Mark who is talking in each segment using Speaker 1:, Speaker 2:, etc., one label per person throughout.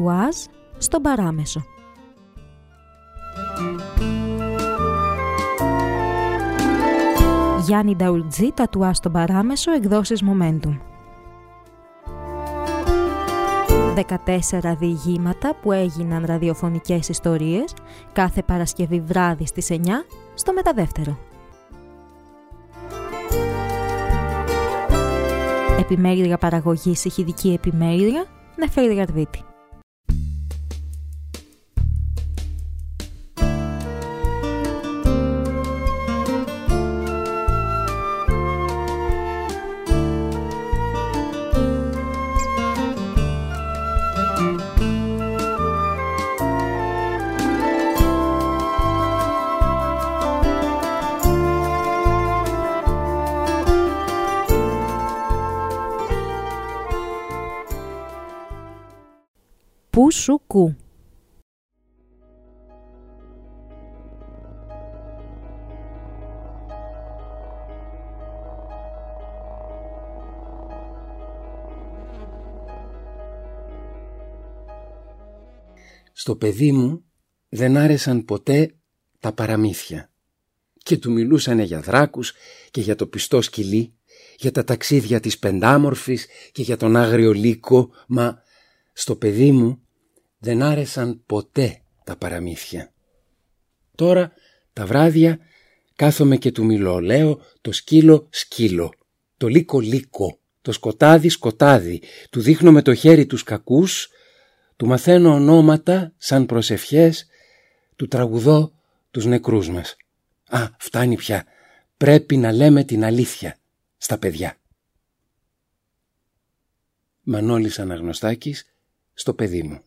Speaker 1: τατουάζ στον παράμεσο. Γιάννη Νταουλτζή, τατουάζ στον παράμεσο, εκδόσεις Momentum. 14 διηγήματα που έγιναν ραδιοφωνικές ιστορίες κάθε Παρασκευή βράδυ στις 9 στο μεταδεύτερο. Επιμέλεια παραγωγής ηχηδική επιμέλεια Νεφέλη Γαρδίτη. Πουσουκού.
Speaker 2: Στο παιδί μου δεν άρεσαν ποτέ τα παραμύθια και του μιλούσανε για δράκους και για το πιστό σκυλί, για τα ταξίδια της πεντάμορφης και για τον άγριο λύκο, μα στο παιδί μου δεν άρεσαν ποτέ τα παραμύθια. Τώρα τα βράδια κάθομαι και του μιλώ, λέω το σκύλο σκύλο, το λύκο λύκο, το σκοτάδι σκοτάδι, του δείχνω με το χέρι τους κακούς, του μαθαίνω ονόματα σαν προσευχές, του τραγουδώ τους νεκρούς μας. Α, φτάνει πια, πρέπει να λέμε την αλήθεια στα παιδιά. Μανώλης Αναγνωστάκης, στο παιδί μου.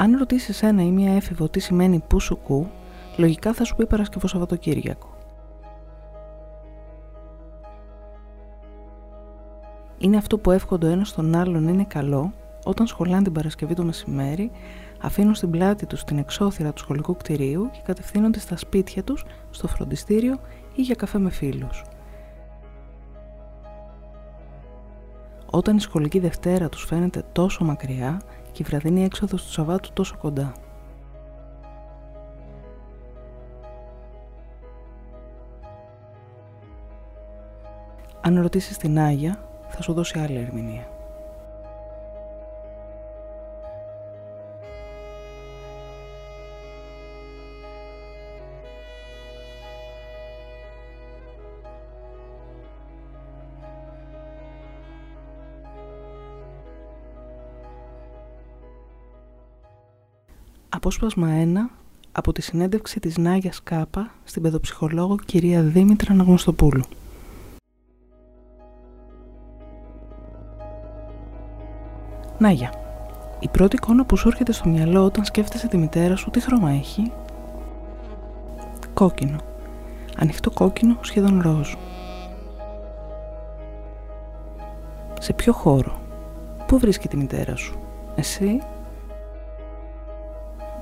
Speaker 3: Αν ρωτήσεις ένα ή μία έφηβο τι σημαίνει που σου κου, λογικά θα σου πει Παρασκευό Σαββατοκύριακο. Είναι αυτό που εύχονται ο ένας στον άλλον είναι καλό όταν σχολάνε την Παρασκευή το μεσημέρι, αφήνουν στην πλάτη τους την εξώθυρα του σχολικού κτηρίου και κατευθύνονται στα σπίτια τους, στο φροντιστήριο ή για καφέ με φίλους. Όταν η σχολική Δευτέρα τους φαίνεται τόσο μακριά και η βραδινή έξοδος του Σαββάτου τόσο κοντά. Αν ρωτήσεις την Άγια, θα σου δώσει άλλη ερμηνεία. Απόσπασμα 1 από τη συνέντευξη της Νάγιας Κάπα στην παιδοψυχολόγο κυρία Δήμητρα Αναγνωστοπούλου. Νάγια, η πρώτη εικόνα που σου έρχεται στο μυαλό όταν σκέφτεσαι τη μητέρα σου τι χρώμα έχει; Κόκκινο. Ανοιχτό κόκκινο σχεδόν ροζ. Σε ποιο χώρο; Πού βρίσκεται η μητέρα σου; Εσύ;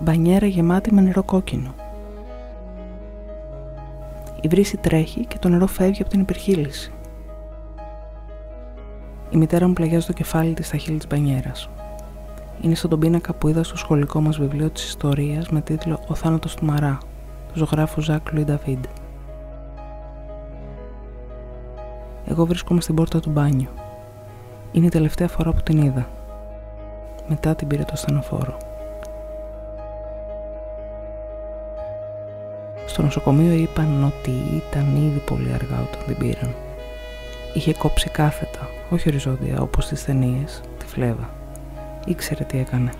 Speaker 3: Μπανιέρα γεμάτη με νερό κόκκινο. Η βρύση τρέχει και το νερό φεύγει από την υπερχείληση. Η μητέρα μου πλαγιάζει το κεφάλι της στα χείλη της μπανιέρας. Είναι στον τον πίνακα που είδα στο σχολικό μας βιβλίο της ιστορίας με τίτλο «Ο θάνατος του Μαρά» του ζωγράφου Ζακ Λουί Νταβίντ. Εγώ βρίσκομαι στην πόρτα του μπάνιου. Είναι η τελευταία φορά που την είδα. Μετά την πήρε το στενοφόρο. Στο νοσοκομείο είπαν ότι ήταν ήδη πολύ αργά όταν την πήραν. Είχε κόψει κάθετα, όχι οριζόντια όπως στις ταινίες, τη φλέβα. Ήξερε τι έκανε.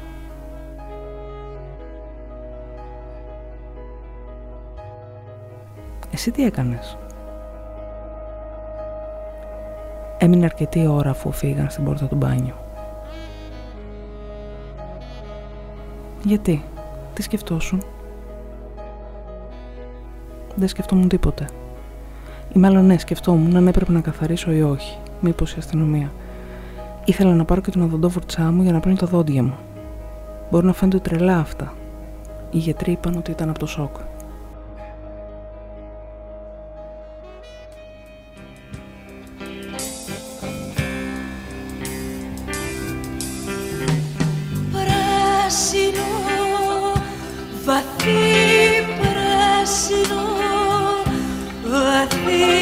Speaker 3: Εσύ τι έκανες; Έμεινε αρκετή ώρα αφού φύγαν στην πόρτα του μπάνιου. Γιατί, τι σκεφτόσουν; Δεν σκεφτόμουν τίποτε. Ή μάλλον ναι, σκεφτόμουν αν έπρεπε να καθαρίσω ή όχι. Μήπως η αστυνομία. Ήθελα να πάρω και την οδοντόβουρτσά μου για να πλύνω τα δόντια μου. Μπορεί να φαίνονται τρελά αυτά.
Speaker 4: Οι γιατροί είπαν ότι ήταν από το σοκ. Απόσπασμα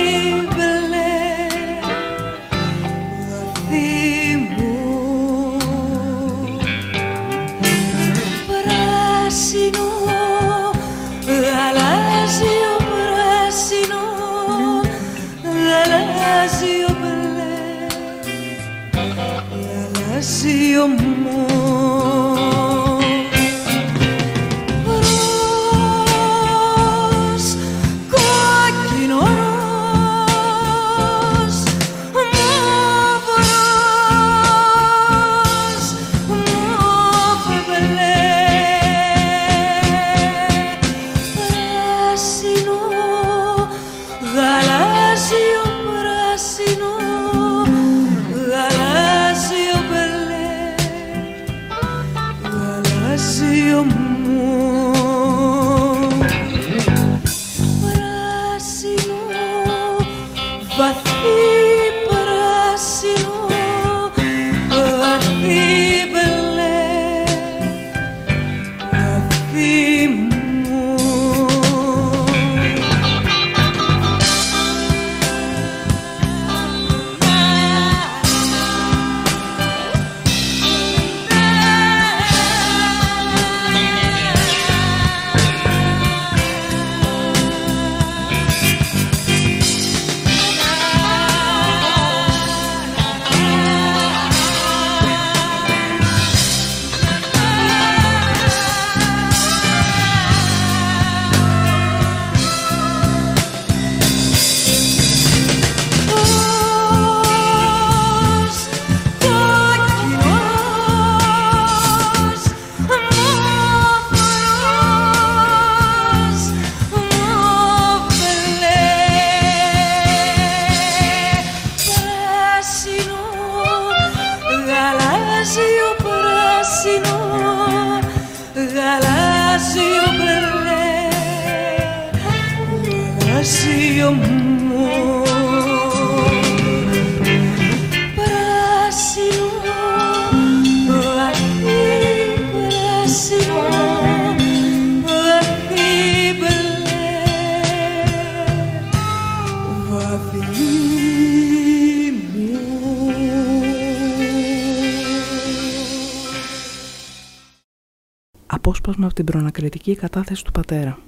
Speaker 4: την προνακριτική κατάθεση του πατέρα.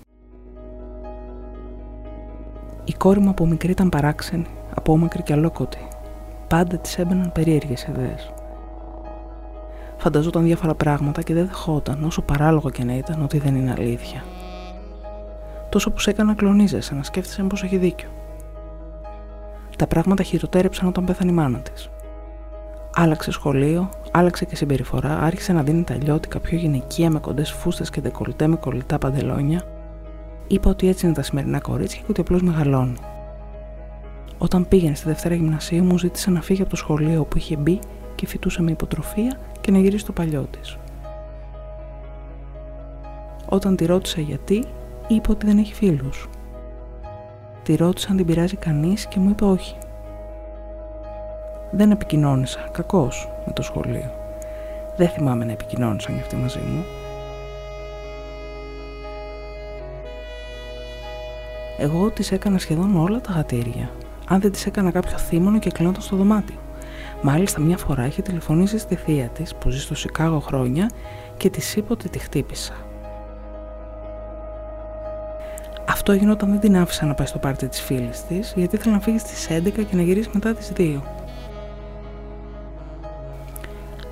Speaker 4: Η κόρη μου από μικρή ήταν παράξενη, απόμακρη και αλόκοτη. Πάντα της έμπαιναν περίεργες ιδέες. Φανταζόταν διάφορα πράγματα και δεν δεχόταν, όσο παράλογο και να ήταν, ότι δεν είναι αλήθεια. Τόσο που σε έκανα κλονίζεσαι να σκέφτεσαι πω έχει δίκιο. Τα πράγματα χειροτέρεψαν όταν πέθανε η μάνα της. Άλλαξε σχολείο, άλλαξε και συμπεριφορά, άρχισε να δίνει τα λιώτικα πιο γυναικεία με κοντές φούστες και δεκολτέ με κολλητά παντελόνια. Είπα ότι έτσι είναι τα σημερινά κορίτσια και ότι απλώς μεγαλώνει. Όταν πήγαινε στη Δευτέρα Γυμνασίου, μου ζήτησε να φύγει από το σχολείο όπου είχε μπει και φοιτούσε με υποτροφία και να γυρίσει στο παλιό της. Όταν τη ρώτησα γιατί, είπε ότι δεν έχει φίλους. Τη ρώτησα αν την πειράζει κανείς και μου είπε όχι. Δεν επικοινώνησα, κακώς, με το σχολείο. Δεν θυμάμαι να επικοινώνησαν για αυτή μαζί μου. Εγώ τη έκανα σχεδόν όλα τα γατήρια. Αν δεν τη έκανα κάποιο θύμωνο και κλείνοντας στο δωμάτιο. Μάλιστα, μια φορά είχε τηλεφωνήσει στη θεία της που ζει στο Σικάγο χρόνια και της είπε ότι τη χτύπησα. Αυτό έγινε όταν δεν την άφησα να πάει στο πάρτι της φίλης της, γιατί ήθελε να φύγει στις 11 και να γυρίσει μετά τις 2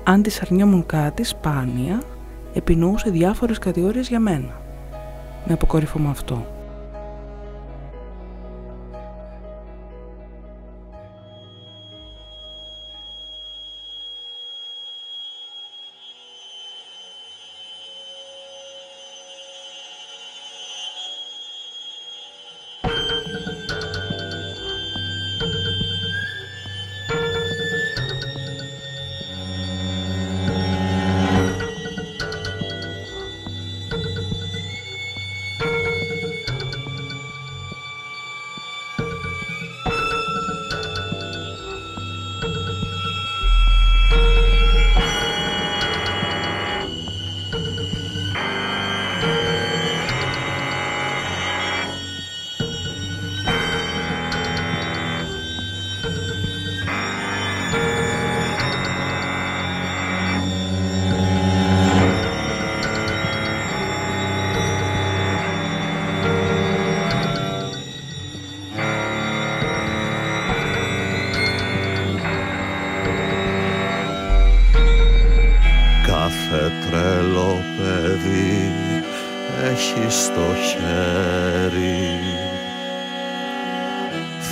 Speaker 4: αν της αρνιόμουν κάτι σπάνια, επινοούσε διάφορες κατηγορίες για μένα. Με αποκορύφωμα αυτό.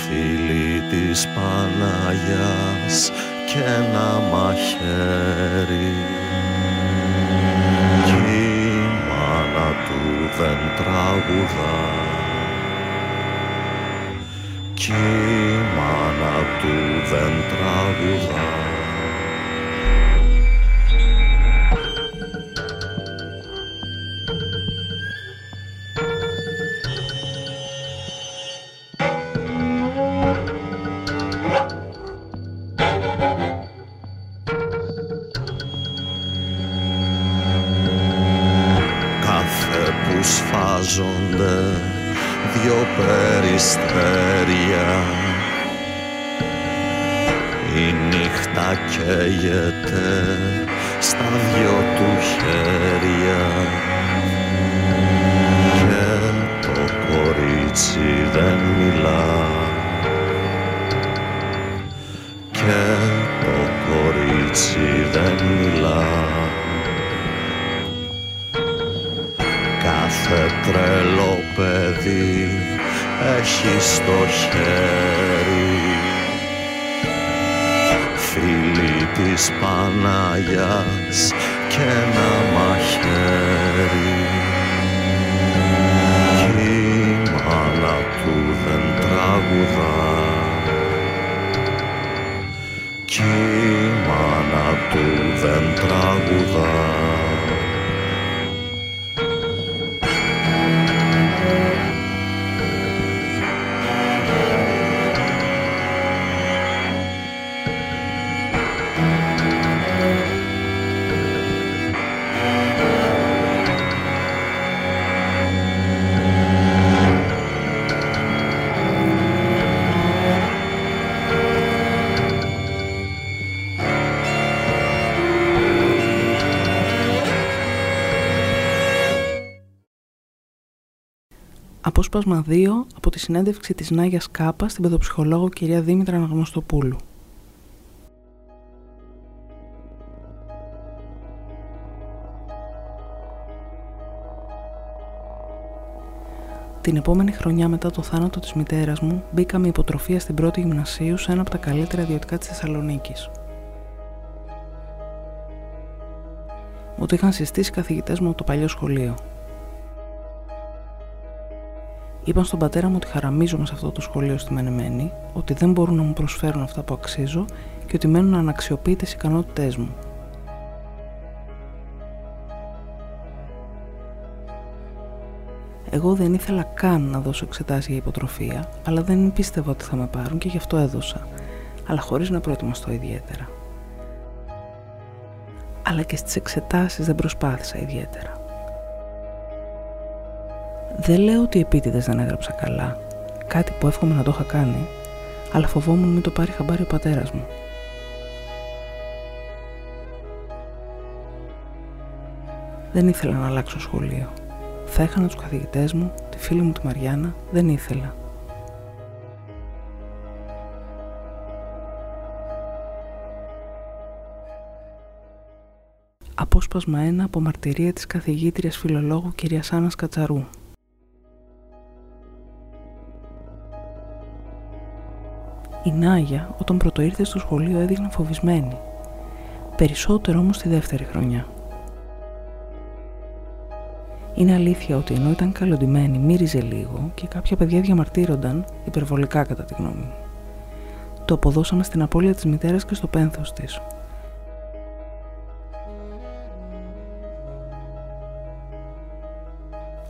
Speaker 5: Φίλη της Παναγιάς και ένα μαχαίρι. Κι η μάνα του δεν τραγουδά. Κι η μάνα του δεν τραγουδά
Speaker 3: απόσπασμα 2 από τη συνέντευξη της Νάγιας Κάπας στην παιδοψυχολόγο κυρία Δήμητρα Αναγνωστοπούλου. Την επόμενη χρονιά μετά το θάνατο της μητέρας μου μπήκαμε υποτροφία στην πρώτη γυμνασίου σε ένα από τα καλύτερα ιδιωτικά της Θεσσαλονίκης. Μου το είχαν συστήσει οι καθηγητές μου από το παλιό σχολείο. Είπαν στον πατέρα μου ότι χαραμίζομαι σε αυτό το σχολείο στη Μενεμένη, ότι δεν μπορούν να μου προσφέρουν αυτά που αξίζω και ότι μένουν αναξιοποιητές οι ικανότητές μου. Εγώ δεν ήθελα καν να δώσω εξετάσεις για υποτροφία, αλλά δεν πίστευα ότι θα με πάρουν και γι' αυτό έδωσα, αλλά χωρίς να προετοιμαστώ ιδιαίτερα. Αλλά και στις εξετάσεις δεν προσπάθησα ιδιαίτερα. Δεν λέω ότι επίτηδες δεν έγραψα καλά, κάτι που εύχομαι να το είχα κάνει, αλλά φοβόμουν μην το πάρει χαμπάρι ο πατέρας μου. Δεν ήθελα να αλλάξω σχολείο. Θα έχανα τους καθηγητές μου, τη φίλη μου τη Μαριάννα, δεν ήθελα. Απόσπασμα 1 από μαρτυρία της καθηγήτριας φιλολόγου κυρίας Άννας Κατσαρού. Η Νάγια όταν πρωτοήρθε στο σχολείο έδειχνε φοβισμένη. Περισσότερο όμως τη δεύτερη χρονιά. Είναι αλήθεια ότι ενώ ήταν καλοντημένη μύριζε λίγο και κάποια παιδιά διαμαρτύρονταν υπερβολικά κατά τη γνώμη μου. Το αποδώσαμε στην απώλεια της μητέρας και στο πένθος της.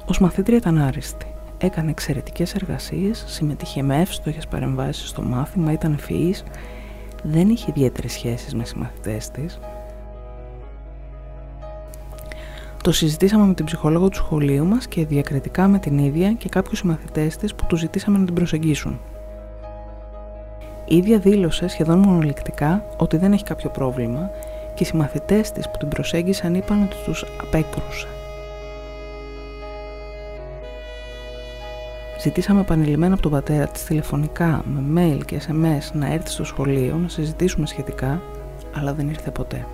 Speaker 3: Ως μαθήτρια ήταν άριστη. Έκανε εξαιρετικές εργασίες, συμμετείχε με εύστοχες παρεμβάσεις στο μάθημα, ήταν ευφυής, δεν είχε ιδιαίτερες σχέσεις με συμμαθητές της. Το συζητήσαμε με την ψυχολόγο του σχολείου μας και διακριτικά με την ίδια και κάποιους συμμαθητές της που τους ζητήσαμε να την προσεγγίσουν. Η ίδια δήλωσε σχεδόν μονολεκτικά ότι δεν έχει κάποιο πρόβλημα και οι συμμαθητές της που την προσέγγισαν είπαν ότι τους απέκρουσε. Ζητήσαμε επανειλημμένα από τον πατέρα της τηλεφωνικά, με mail και SMS να έρθει στο σχολείο να συζητήσουμε σχετικά, αλλά δεν ήρθε ποτέ.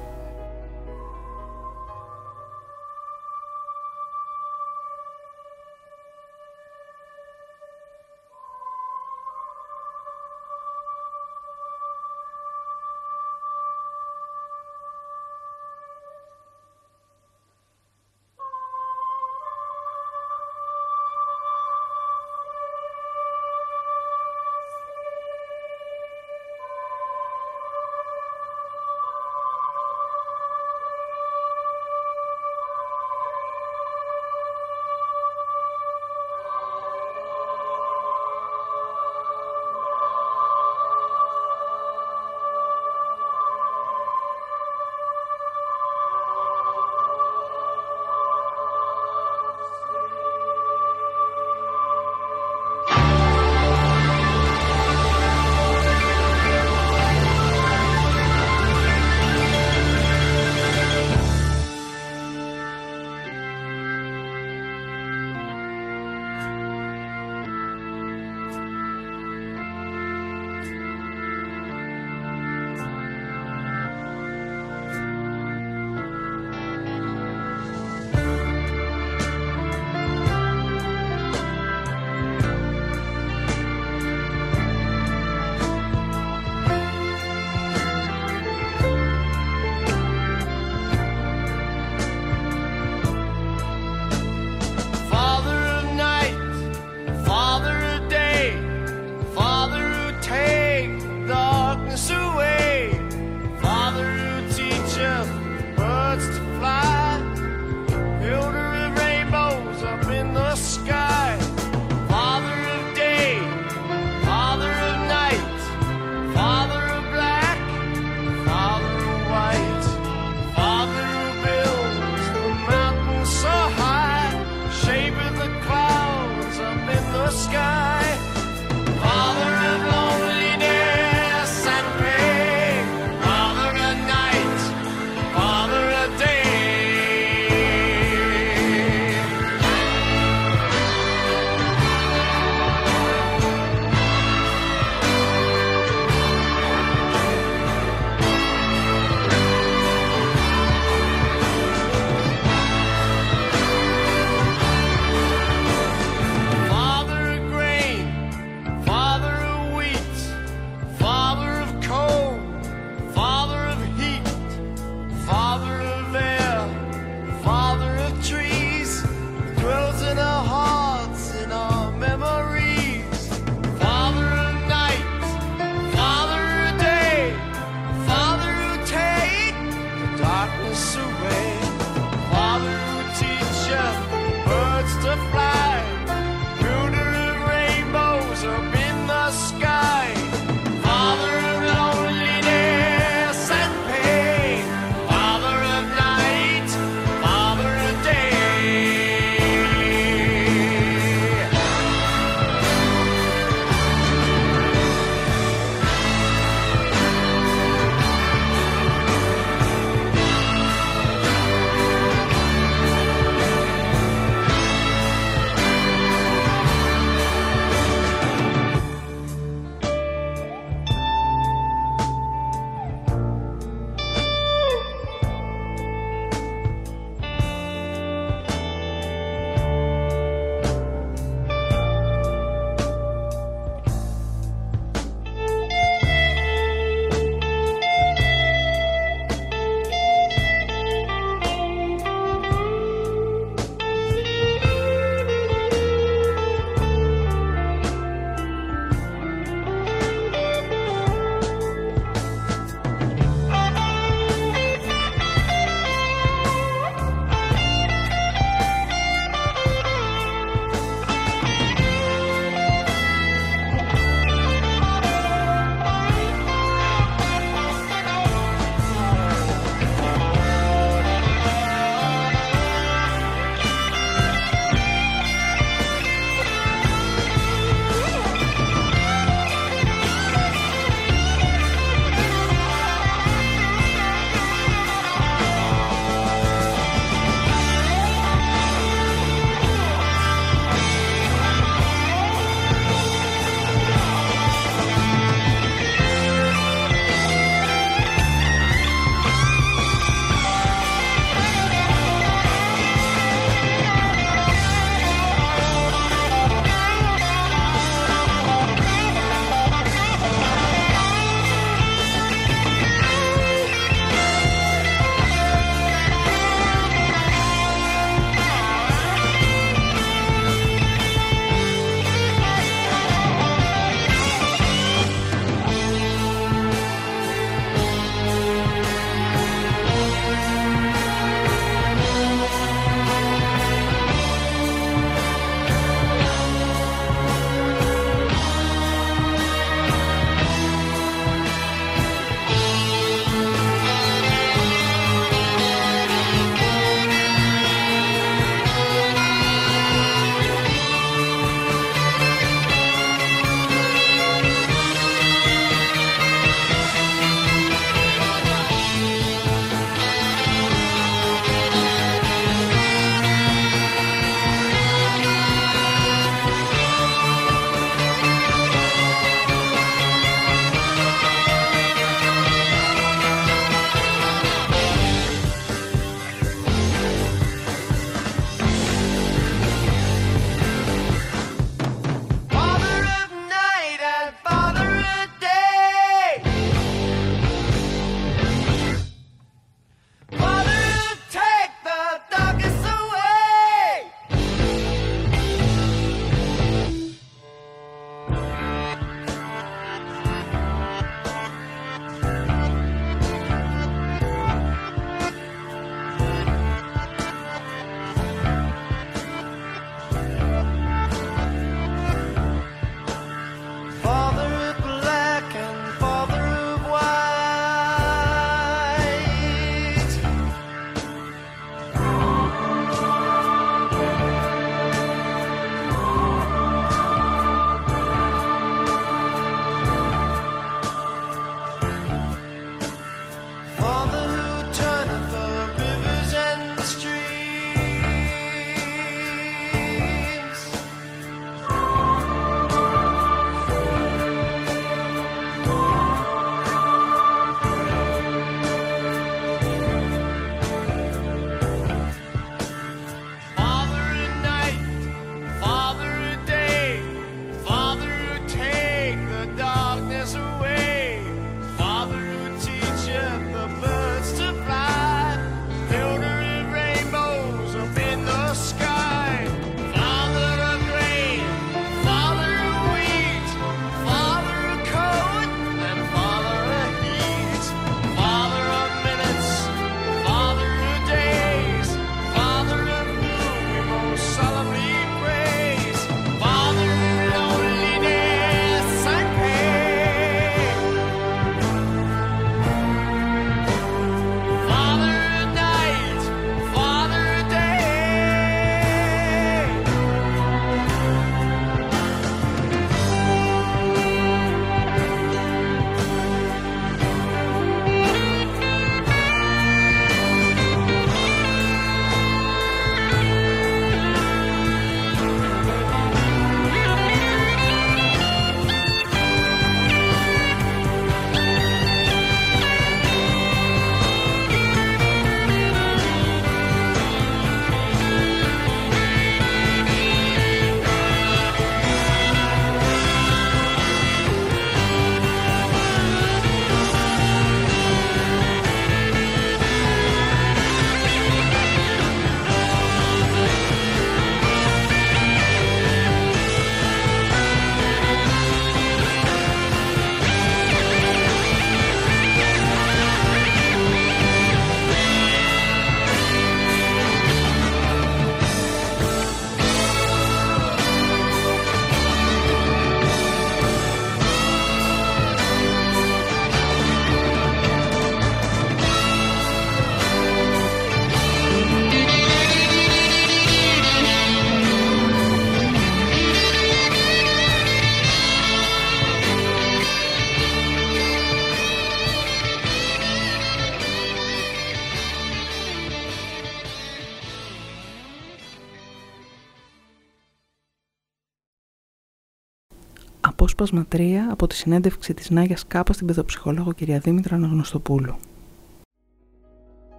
Speaker 4: Απόσπασμα 3 από τη συνέντευξη της Νάγιας Κάπας στην παιδοψυχολόγο κυρία Δήμητρα Αναγνωστοπούλου.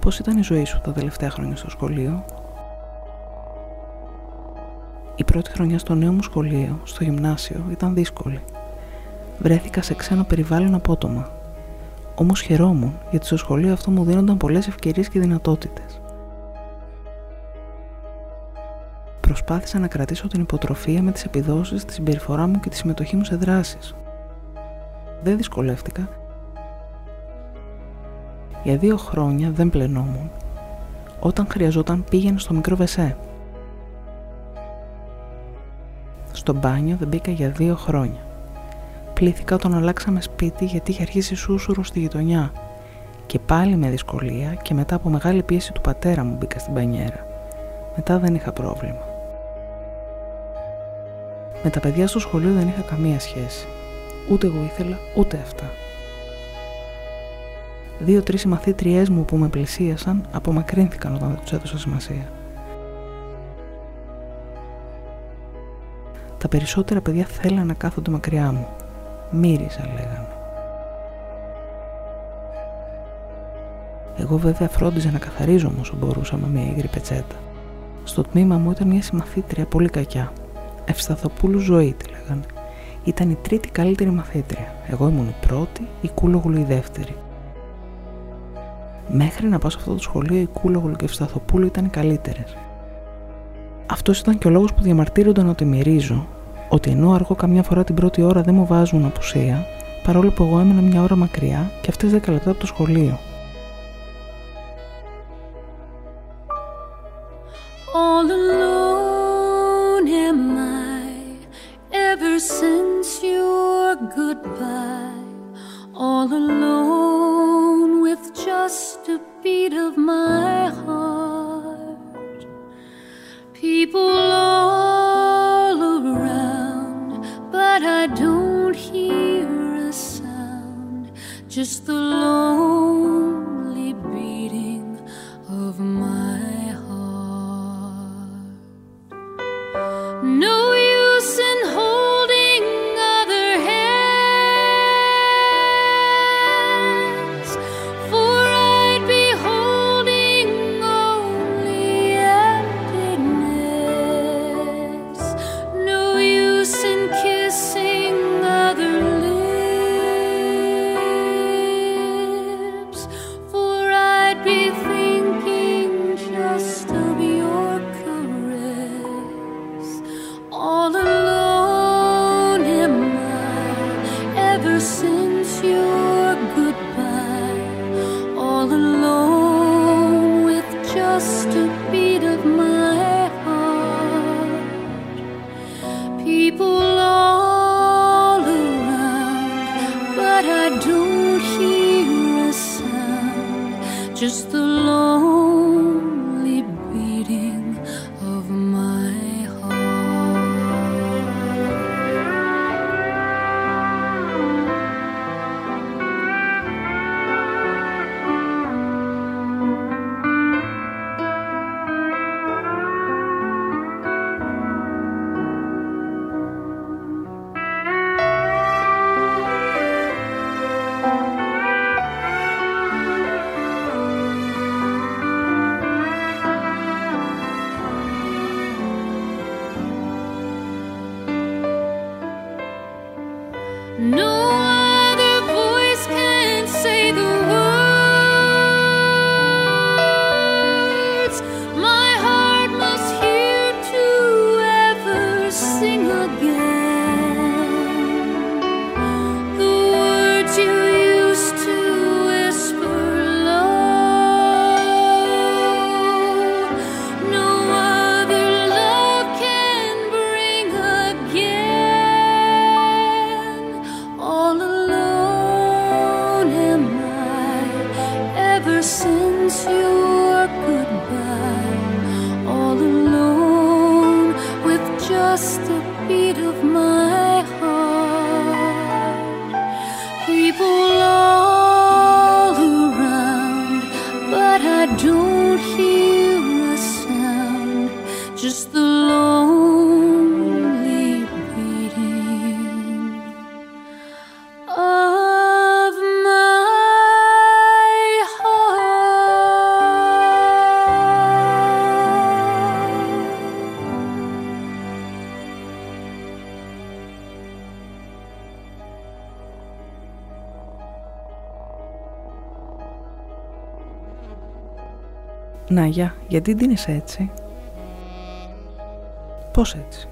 Speaker 4: Πώς ήταν η ζωή σου τα τελευταία χρόνια στο σχολείο; Η πρώτη χρονιά στο νέο μου σχολείο, στο γυμνάσιο, ήταν δύσκολη. Βρέθηκα σε ξένο περιβάλλον απότομα. Όμως χαιρόμουν γιατί στο σχολείο αυτό μου δίνονταν πολλές ευκαιρίες και δυνατότητες. Προσπάθησα να κρατήσω την υποτροφία με τις επιδόσεις, τη συμπεριφορά μου και τη συμμετοχή μου σε δράσεις. Δεν δυσκολεύτηκα. Για δύο χρόνια δεν πλενόμουν. Όταν χρειαζόταν πήγαινε στο μικρό βεσέ. Στο μπάνιο δεν μπήκα για δύο χρόνια. Πλήθηκα όταν αλλάξαμε σπίτι γιατί είχε αρχίσει σούσουρο στη γειτονιά. Και πάλι με δυσκολία και μετά από μεγάλη πίεση του πατέρα μου μπήκα στην μπανιέρα. Μετά δεν είχα πρόβλημα. Με τα παιδιά στο σχολείο δεν είχα καμία σχέση. Ούτε εγώ ήθελα, ούτε αυτά. Δύο-τρεις μαθήτριές μου που με πλησίασαν απομακρύνθηκαν όταν δεν τους έδωσα σημασία. Τα περισσότερα παιδιά θέλανε να κάθονται μακριά μου. Μύριζα λέγανε. Εγώ βέβαια φρόντιζα να καθαρίζω όσο μπορούσα με μια υγρή πετσέτα. Στο τμήμα μου ήταν μια συμμαθήτρια πολύ κακιά. Ευσταθοπούλου ζωή τη λέγανε. Ήταν η τρίτη καλύτερη μαθήτρια. Εγώ ήμουν η πρώτη, η Κούλογλου η δεύτερη. Μέχρι να πάω σε αυτό το σχολείο, η Κούλογλου και η Ευσταθοπούλου ήταν οι καλύτερες. Αυτός ήταν και ο λόγος που διαμαρτύρονταν ότι μυρίζω, ότι ενώ αργώ καμιά φορά την πρώτη ώρα δεν μου βάζουν απουσία, παρόλο που εγώ έμενα μια ώρα μακριά και αυτές 10 λεπτά από το σχολείο.
Speaker 3: Να, γεια, γιατί ντύνεσαι έτσι; Πώς έτσι;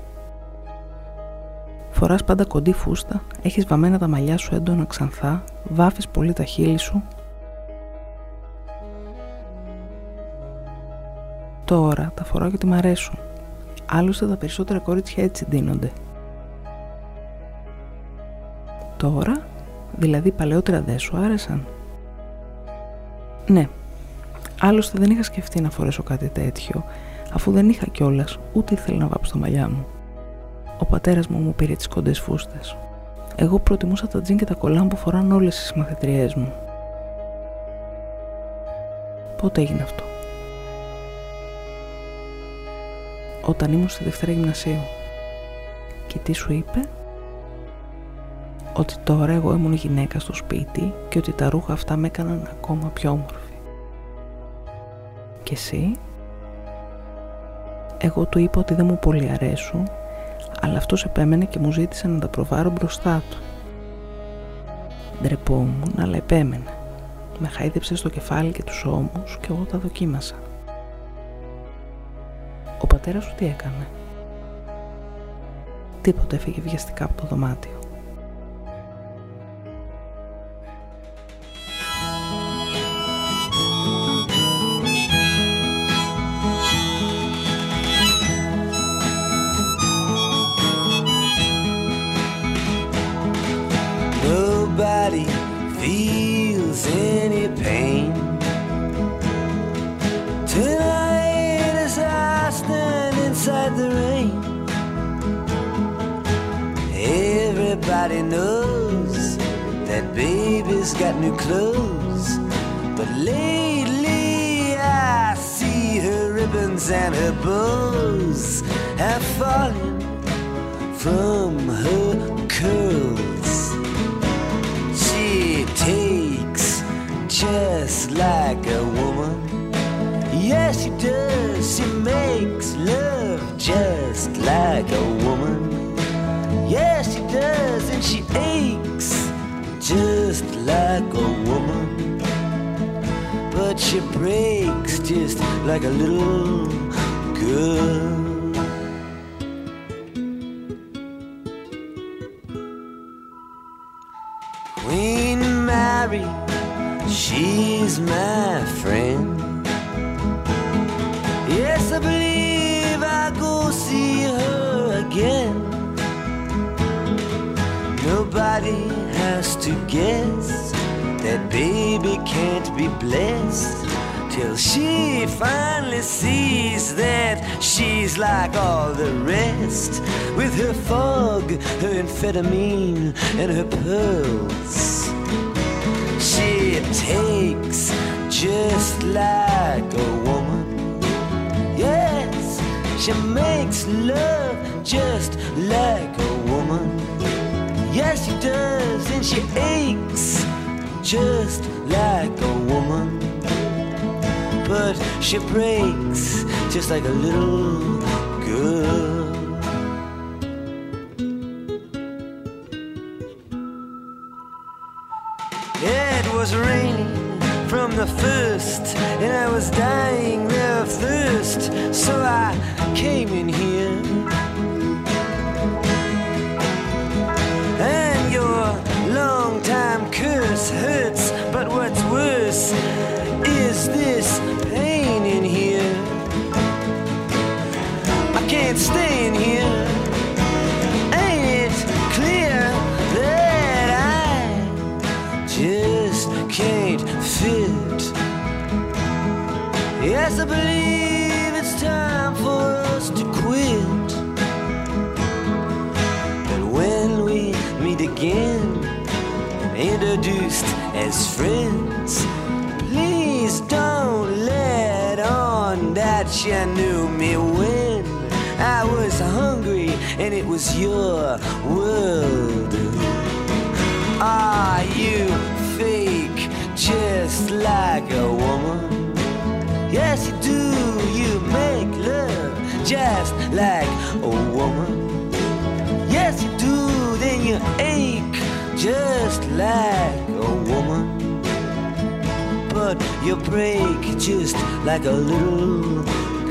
Speaker 3: Φοράς πάντα κοντή φούστα, έχεις βαμμένα τα μαλλιά σου έντονα ξανθά, βάφεις πολύ τα χείλη σου. Τώρα τα φοράω γιατί μ' αρέσουν. Άλλωστε τα περισσότερα κορίτσια έτσι ντύνονται. Τώρα, δηλαδή παλαιότερα δεν σου άρεσαν; Ναι, άλλωστε δεν είχα σκεφτεί να φορέσω κάτι τέτοιο, αφού δεν είχα κιόλας ούτε ήθελα να βάψω τα μαλλιά μου. Ο πατέρας μου μου πήρε τις κοντές φούστες. Εγώ προτιμούσα τα τζιν και τα κολάν που φοράνε όλες οι μαθητριές μου. Πότε έγινε αυτό; Όταν ήμουν στη Δευτέρα Γυμνασίου. Και τι σου είπε; Ότι τώρα εγώ ήμουν γυναίκα στο σπίτι και ότι τα ρούχα αυτά με έκαναν ακόμα πιο όμορφη. Και εσύ; Εγώ του είπα ότι δεν μου πολύ αρέσουν αλλά αυτός επέμενε και μου ζήτησε να τα προβάρω μπροστά του. Ντρεπόμουν, αλλά επέμενε. Με χάιδεψε στο κεφάλι και τους ώμους και εγώ τα δοκίμασα. Ο πατέρας σου τι έκανε; Τίποτε έφυγε βιαστικά από το δωμάτιο.
Speaker 6: The rain, everybody knows that baby's got new clothes. But lately I see her ribbons and her bows have fallen from her curls. She takes just like a woman. Yes, she does. She makes love just like a woman. Yes, she does. And she aches just like a woman. But she breaks just like a little girl. Queen Mary, she's my friend. Guess that baby can't be blessed till she finally sees that she's like all the rest with her fog, her amphetamine, and her pearls. She takes just like a woman. Yes, she makes love just like a woman. Yes, she does, and she aches just like a woman. But she breaks just like a little girl. It was raining from the first, and I was dying of thirst, so I came in here. Friends, please don't let on that you knew me when I was hungry and it was your world. Are you fake just like a woman? Yes, you do. You make love just like a woman. Yes, you do. Then you ache just like you break just like a little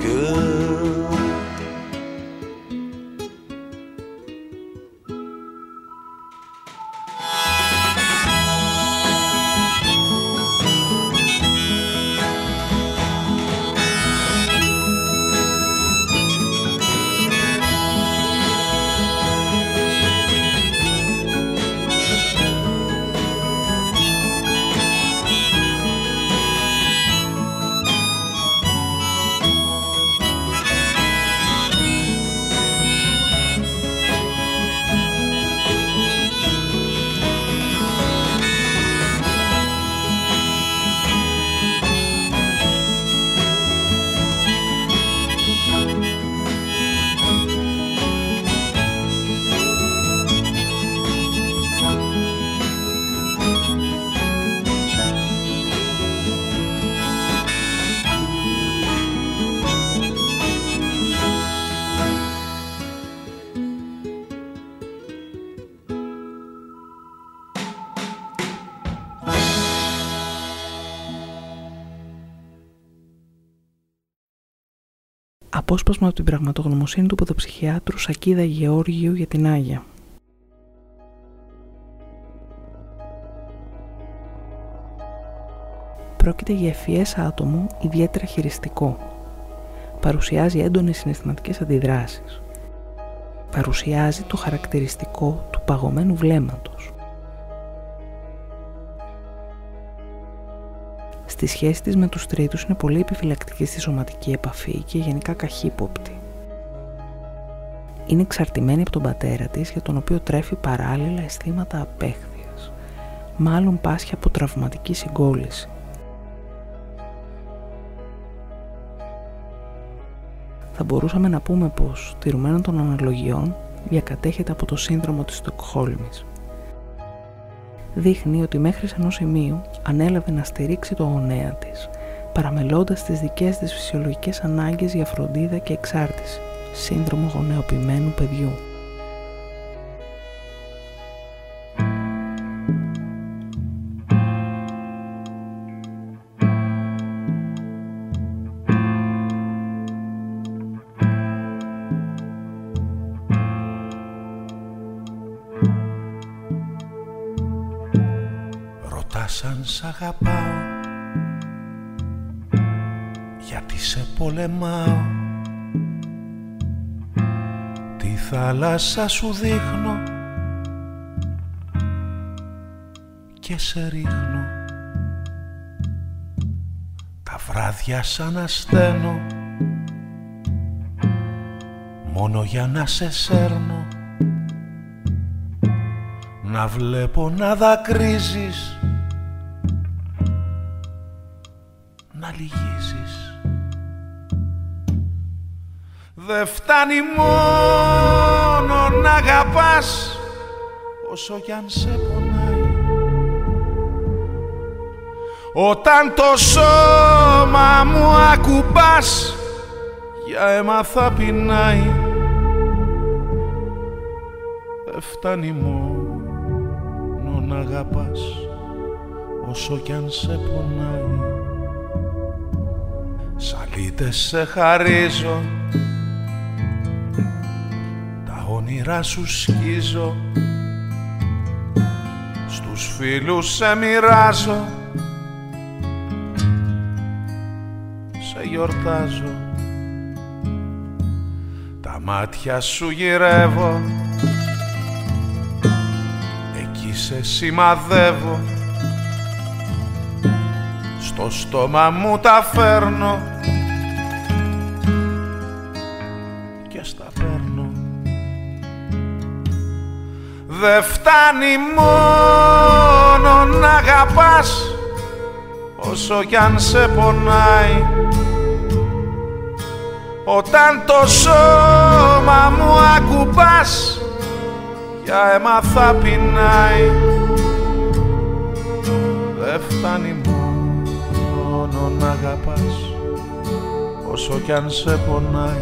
Speaker 6: girl.
Speaker 3: Απόσπασμα από την πραγματογνωμοσύνη του ποδοψυχιάτρου Σακίδα Γεώργιου για την Άγια. Πρόκειται για ευφυές άτομο ιδιαίτερα χειριστικό. Παρουσιάζει έντονες συναισθηματικές αντιδράσεις. Παρουσιάζει το χαρακτηριστικό του παγωμένου βλέμματος. Στη σχέση της με τους τρίτους είναι πολύ επιφυλακτική στη σωματική επαφή και γενικά καχύποπτη. Είναι εξαρτημένη από τον πατέρα της για τον οποίο τρέφει παράλληλα αισθήματα απέχθειας. Μάλλον πάσχει από τραυματική συγκόλληση. Θα μπορούσαμε να πούμε πως, τηρουμένων των αναλογιών, διακατέχεται από το σύνδρομο της Στοκχόλμης δείχνει ότι μέχρι σε ενός σημείου ανέλαβε να στηρίξει το γονέα της, παραμελώντας τις δικές της φυσιολογικές ανάγκες για φροντίδα και εξάρτηση, σύνδρομο γονεοποιημένου παιδιού.
Speaker 7: Αγαπάω. Γιατί σε πολεμάω. Τη θάλασσα σου δείχνω. Και σε ρίχνω. Τα βράδια σαν ασθένω μόνο για να σε σέρνω. Να βλέπω να δακρύζεις Δε φτάνει μόνο να αγαπάς όσο κι αν σε πονάει. Όταν το σώμα μου ακουμπάς για αίμα θα πεινάει. Δε φτάνει μόνο να αγαπάς όσο κι αν σε πονάει. Σαλίτες σε χαρίζω Τα όνειρά σου σκίζω Στους φίλους σε μοιράζω Σε γιορτάζω. Τα μάτια σου γυρεύω Εκεί σε σημαδεύω. Στο στόμα μου τα φέρνω Δε φτάνει μόνο να αγαπάς όσο κι αν σε πονάει. Όταν το σώμα μου ακουμπάς για αίμα θα πεινάει. Δε φτάνει να αγαπάς όσο κι αν σε πονάει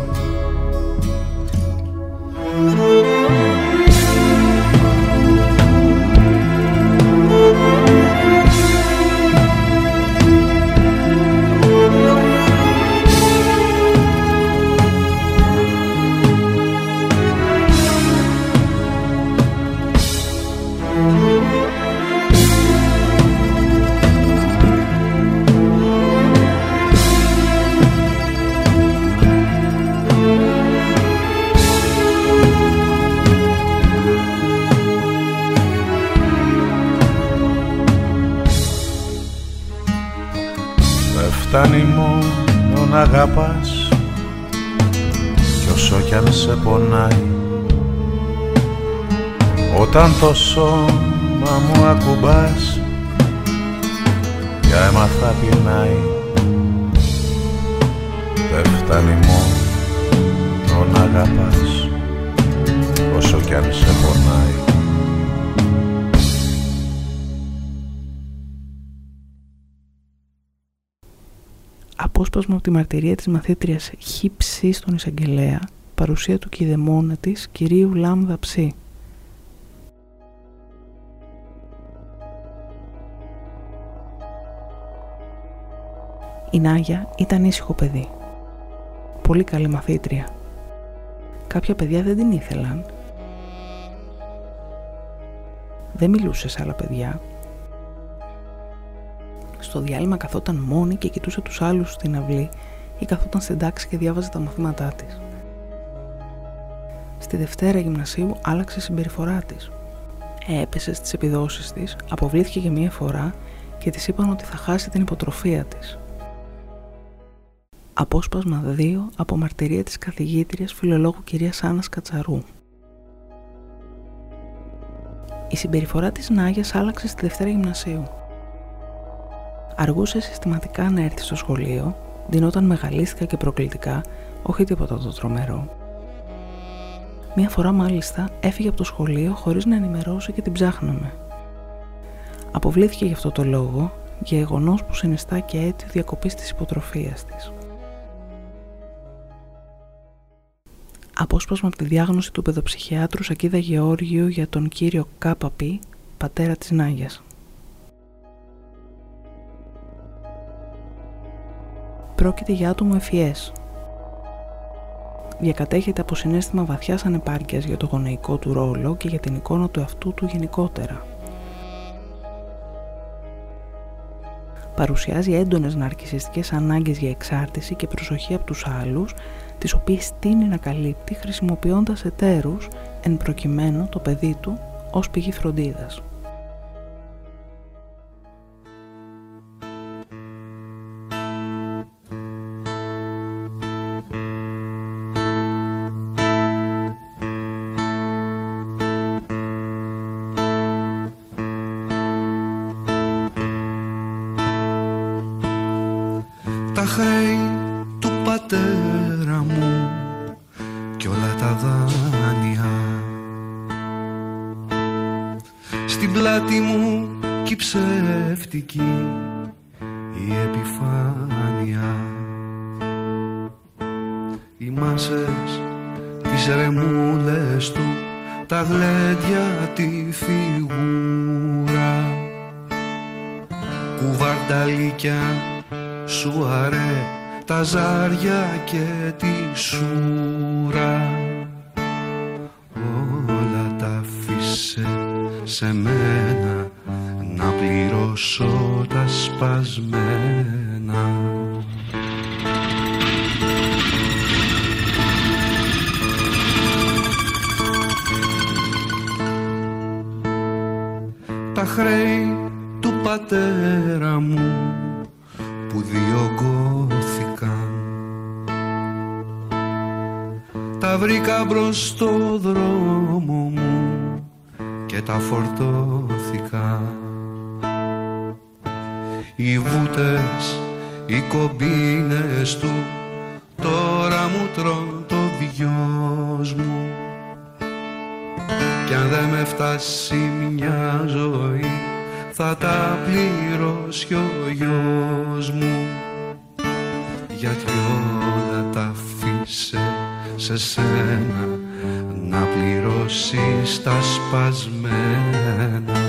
Speaker 7: αγαπάς κι όσο κι αν σε πονάει. Όταν το σώμα μου ακουμπάς για αίμα θα πεινάει. Δεν φτάνει μόνο να αγαπάς όσο κι αν σε πονάει
Speaker 3: απόσπασμα από τη μαρτυρία της μαθήτριας Χύψη στον εισαγγελέα, παρουσία του κηδεμόνα της, κυρίου Λάμδα Ψή. Η Νάγια ήταν ήσυχο παιδί. Πολύ καλή μαθήτρια. Κάποια παιδιά δεν την ήθελαν. Δεν μιλούσε σε άλλα παιδιά στο διάλειμμα καθόταν μόνη και κοιτούσε τους άλλους στην αυλή ή καθόταν στην τάξη και διάβαζε τα μαθήματά της. Στη Δευτέρα Γυμνασίου άλλαξε η συμπεριφορά της. Έπεσε στις επιδόσεις της, αποβλήθηκε για μία φορά και της είπαν ότι θα χάσει την υποτροφία της. Απόσπασμα 2 από μαρτυρία της καθηγήτριας φιλολόγου κυρίας Άννας Κατσαρού. Η συμπεριφορά της Νάγιας άλλαξε στη Δευτέρα Γυμνασίου. Αργούσε συστηματικά να έρθει στο σχολείο, δινόταν μεγαλίστικα και προκλητικά, όχι τίποτα το τρομερό. Μία φορά μάλιστα έφυγε από το σχολείο χωρίς να ενημερώσει και την ψάχναμε. Αποβλήθηκε γι' αυτό το λόγο, γεγονός που συνιστά και αίτιο διακοπής της υποτροφίας της. Απόσπασμα από τη διάγνωση του παιδοψυχιάτρου Σακίδα Γεώργιου για τον κύριο Κάπαπη, πατέρα της Νάγιας. Πρόκειται για άτομο ευφυές. Διακατέχεται από συνέστημα βαθιάς ανεπάρκειας για το γονεϊκό του ρόλο και για την εικόνα του αυτού του γενικότερα. Παρουσιάζει έντονες ναρκισιστικές ανάγκες για εξάρτηση και προσοχή από τους άλλους, τις οποίες τίνει να καλύπτει χρησιμοποιώντας εταίρους, εν προκειμένου το παιδί του, ως πηγή φροντίδας.
Speaker 8: μια ζωή θα τα πληρώσει ο γιος μου. Γιατί όλα τα αφήσε σε σένα να πληρώσεις τα σπασμένα.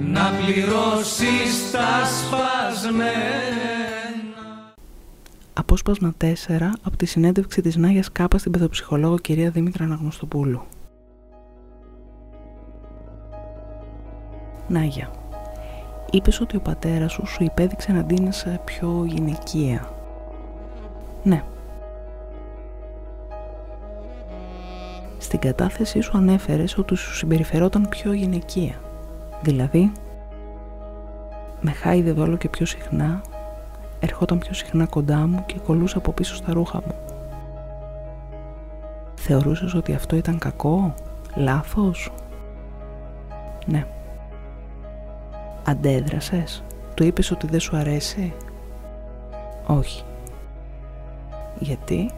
Speaker 3: Να πληρώσεις τα σπασμένα Απόσπασμα 4 από τη συνέντευξη της Νάγιας Κάπας στην παιδοψυχολόγο κυρία Δήμητρα Αναγνωστοπούλου. Νάγια, είπες ότι ο πατέρας σου σου υπέδειξε να ντύνεσαι πιο γυναικεία. Ναι. Στην κατάθεσή σου ανέφερες ότι σου συμπεριφερόταν πιο γυναικεία. Δηλαδή, με χάιδευε όλο και πιο συχνά, ερχόταν πιο συχνά κοντά μου και κολούσε από πίσω στα ρούχα μου. Θεωρούσες ότι αυτό ήταν κακό, λάθος; Ναι. Αντέδρασες, του είπες ότι δεν σου αρέσει; Όχι. Γιατί;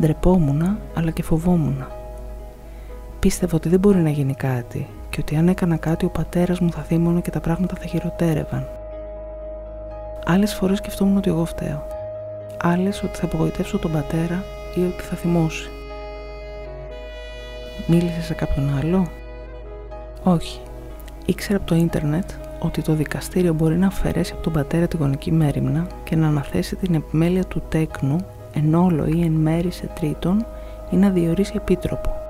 Speaker 3: Ντρεπόμουνα, αλλά και φοβόμουνα. Πίστευα ότι δεν μπορεί να γίνει κάτι και ότι αν έκανα κάτι ο πατέρας μου θα θύμωνε και τα πράγματα θα χειροτέρευαν. Άλλες φορές σκεφτόμουν ότι εγώ φταίω. Άλλες ότι θα απογοητεύσω τον πατέρα ή ότι θα θυμώσει. Μίλησε σε κάποιον άλλο; Όχι. Ήξερα από το ίντερνετ ότι το δικαστήριο μπορεί να αφαιρέσει από τον πατέρα τη γονική μέρημνα και να αναθέσει την επιμέλεια του τέκνου εν όλο ή εν μέρη σε τρίτον ή να διορίσει επίτροπο.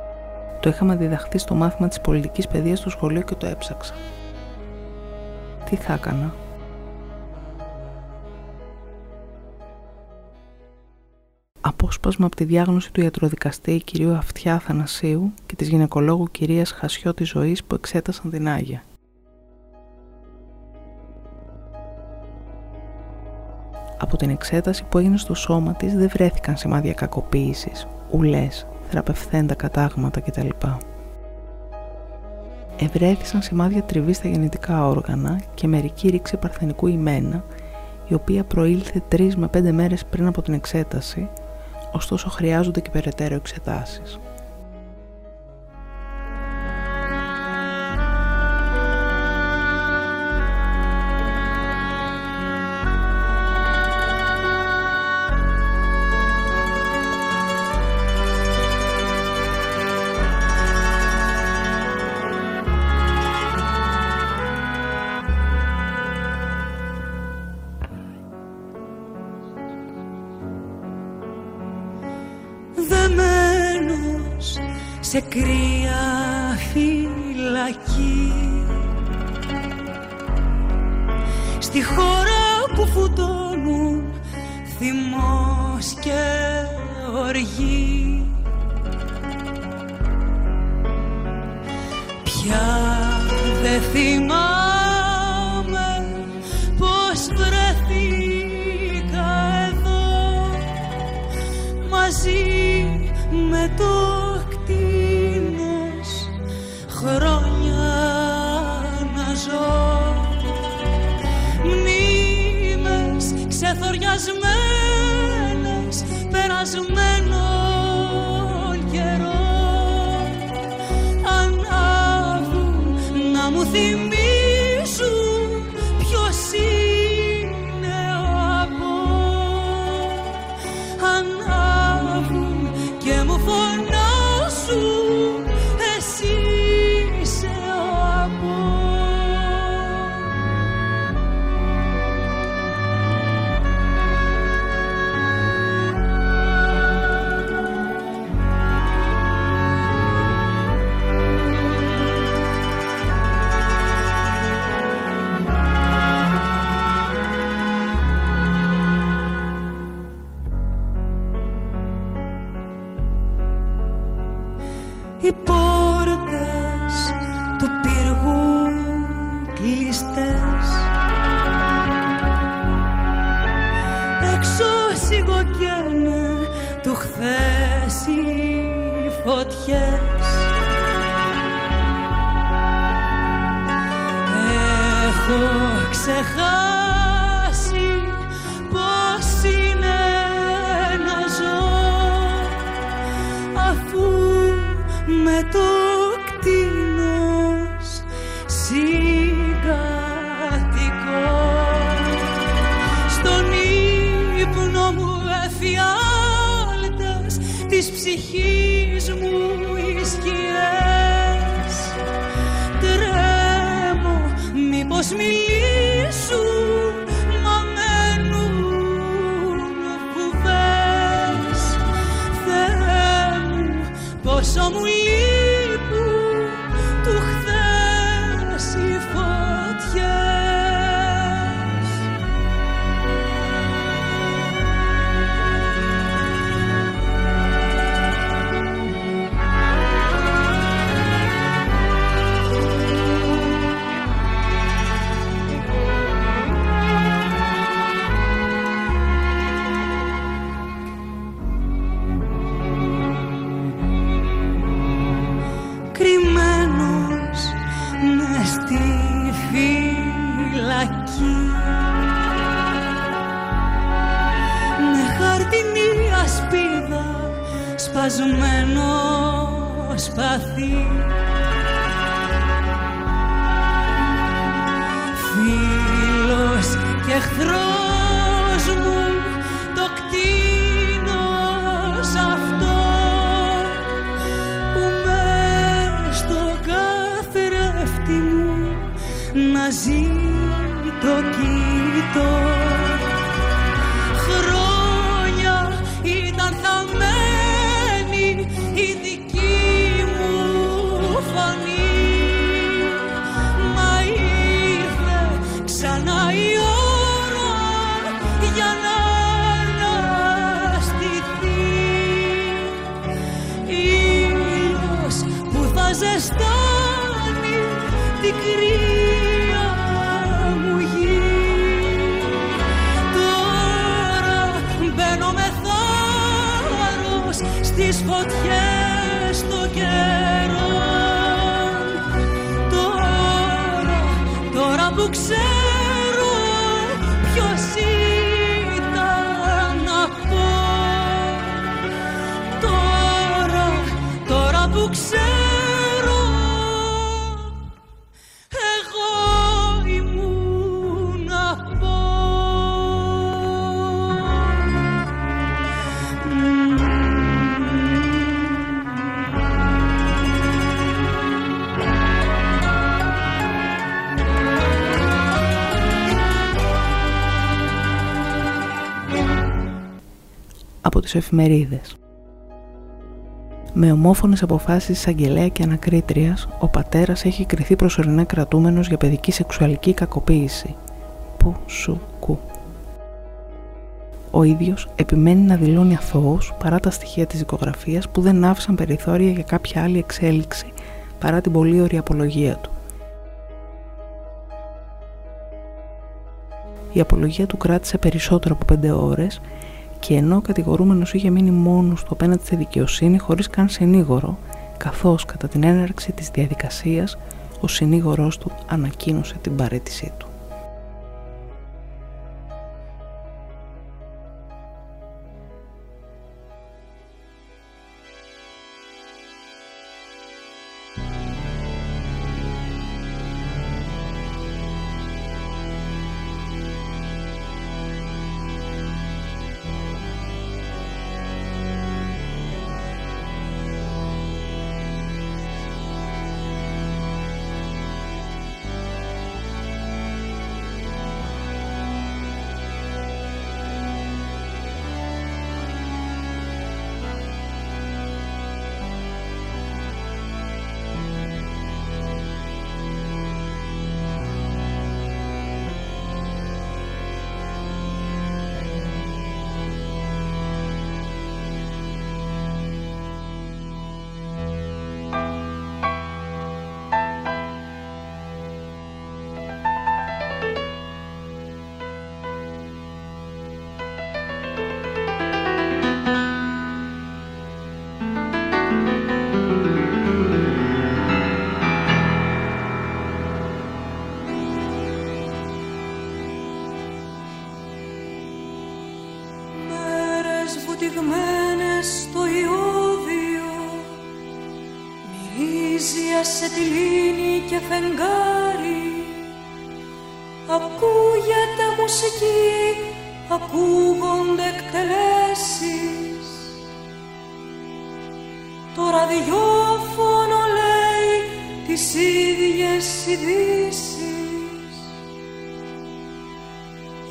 Speaker 3: Το είχαμε διδαχθεί στο μάθημα της πολιτικής παιδείας στο σχολείο και το έψαξα. Τι θα έκανα; Απόσπασμα από τη διάγνωση του ιατροδικαστή κυρίου Αυτιά Θανασίου και της γυναικολόγου κυρίας Χασιώτη Ζωής που εξέτασαν την Άγια. Από την εξέταση που έγινε στο σώμα της δεν βρέθηκαν σημάδια κακοποίησης, ουλές, θεραπευθέντα κατάγματα κτλ. Ευρέθησαν σημάδια τριβής στα γεννητικά όργανα και μερική ρήξη παρθενικού ημένα, η οποία προήλθε 3 με 5 μέρες πριν από την εξέταση, ωστόσο χρειάζονται και περαιτέρω εξετάσεις.
Speaker 4: Φυλακή. Στη χώρα που φουτώνουν θυμός και οργή. Πια δεν θυμάμαι love.
Speaker 3: Από τις εφημερίδες. Με ομόφωνες αποφάσεις της αγγελέα και ανακρίτριας, ο πατέρας έχει κριθεί προσωρινά κρατούμενος για παιδική σεξουαλική κακοποίηση. Που σου κου. Ο ίδιος επιμένει να δηλώνει αθώος παρά τα στοιχεία της δικογραφίας που δεν άφησαν περιθώρια για κάποια άλλη εξέλιξη παρά την πολύ ωραία απολογία του. Η απολογία του κράτησε περισσότερο από πέντε ώρες και ενώ ο κατηγορούμενος είχε μείνει μόνος του απέναντι στη δικαιοσύνη χωρίς καν συνήγορο, καθώς κατά την έναρξη της διαδικασίας ο συνήγορός του ανακοίνωσε την παρέτησή του.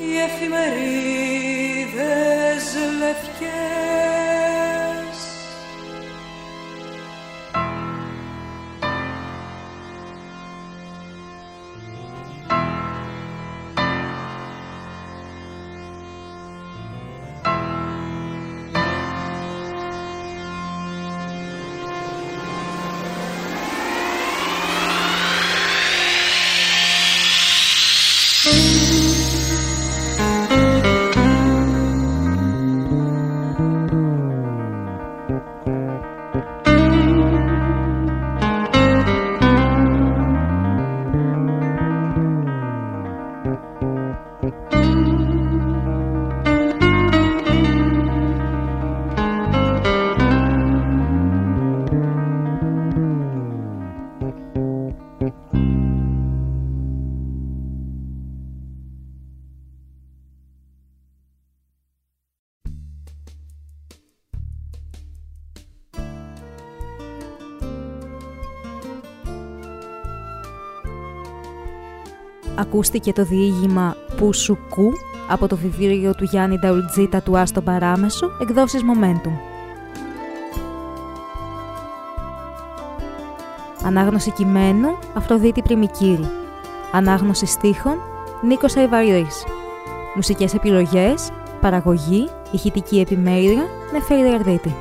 Speaker 4: Οι εφημερίδες λευκές
Speaker 1: ακούστηκε το διήγημα «Πουσουκού» από το βιβλίο του Γιάννη Νταουλτζίτα του Άστο Παράμεσο, εκδόσεις Momentum. Ανάγνωση κειμένου Αφροδίτη Πριμικύρη. Ανάγνωση στίχων Νίκος Αϊβαρής. Μουσικές επιλογές, παραγωγή, ηχητική επιμέλεια Νεφέρη Αρδίτη.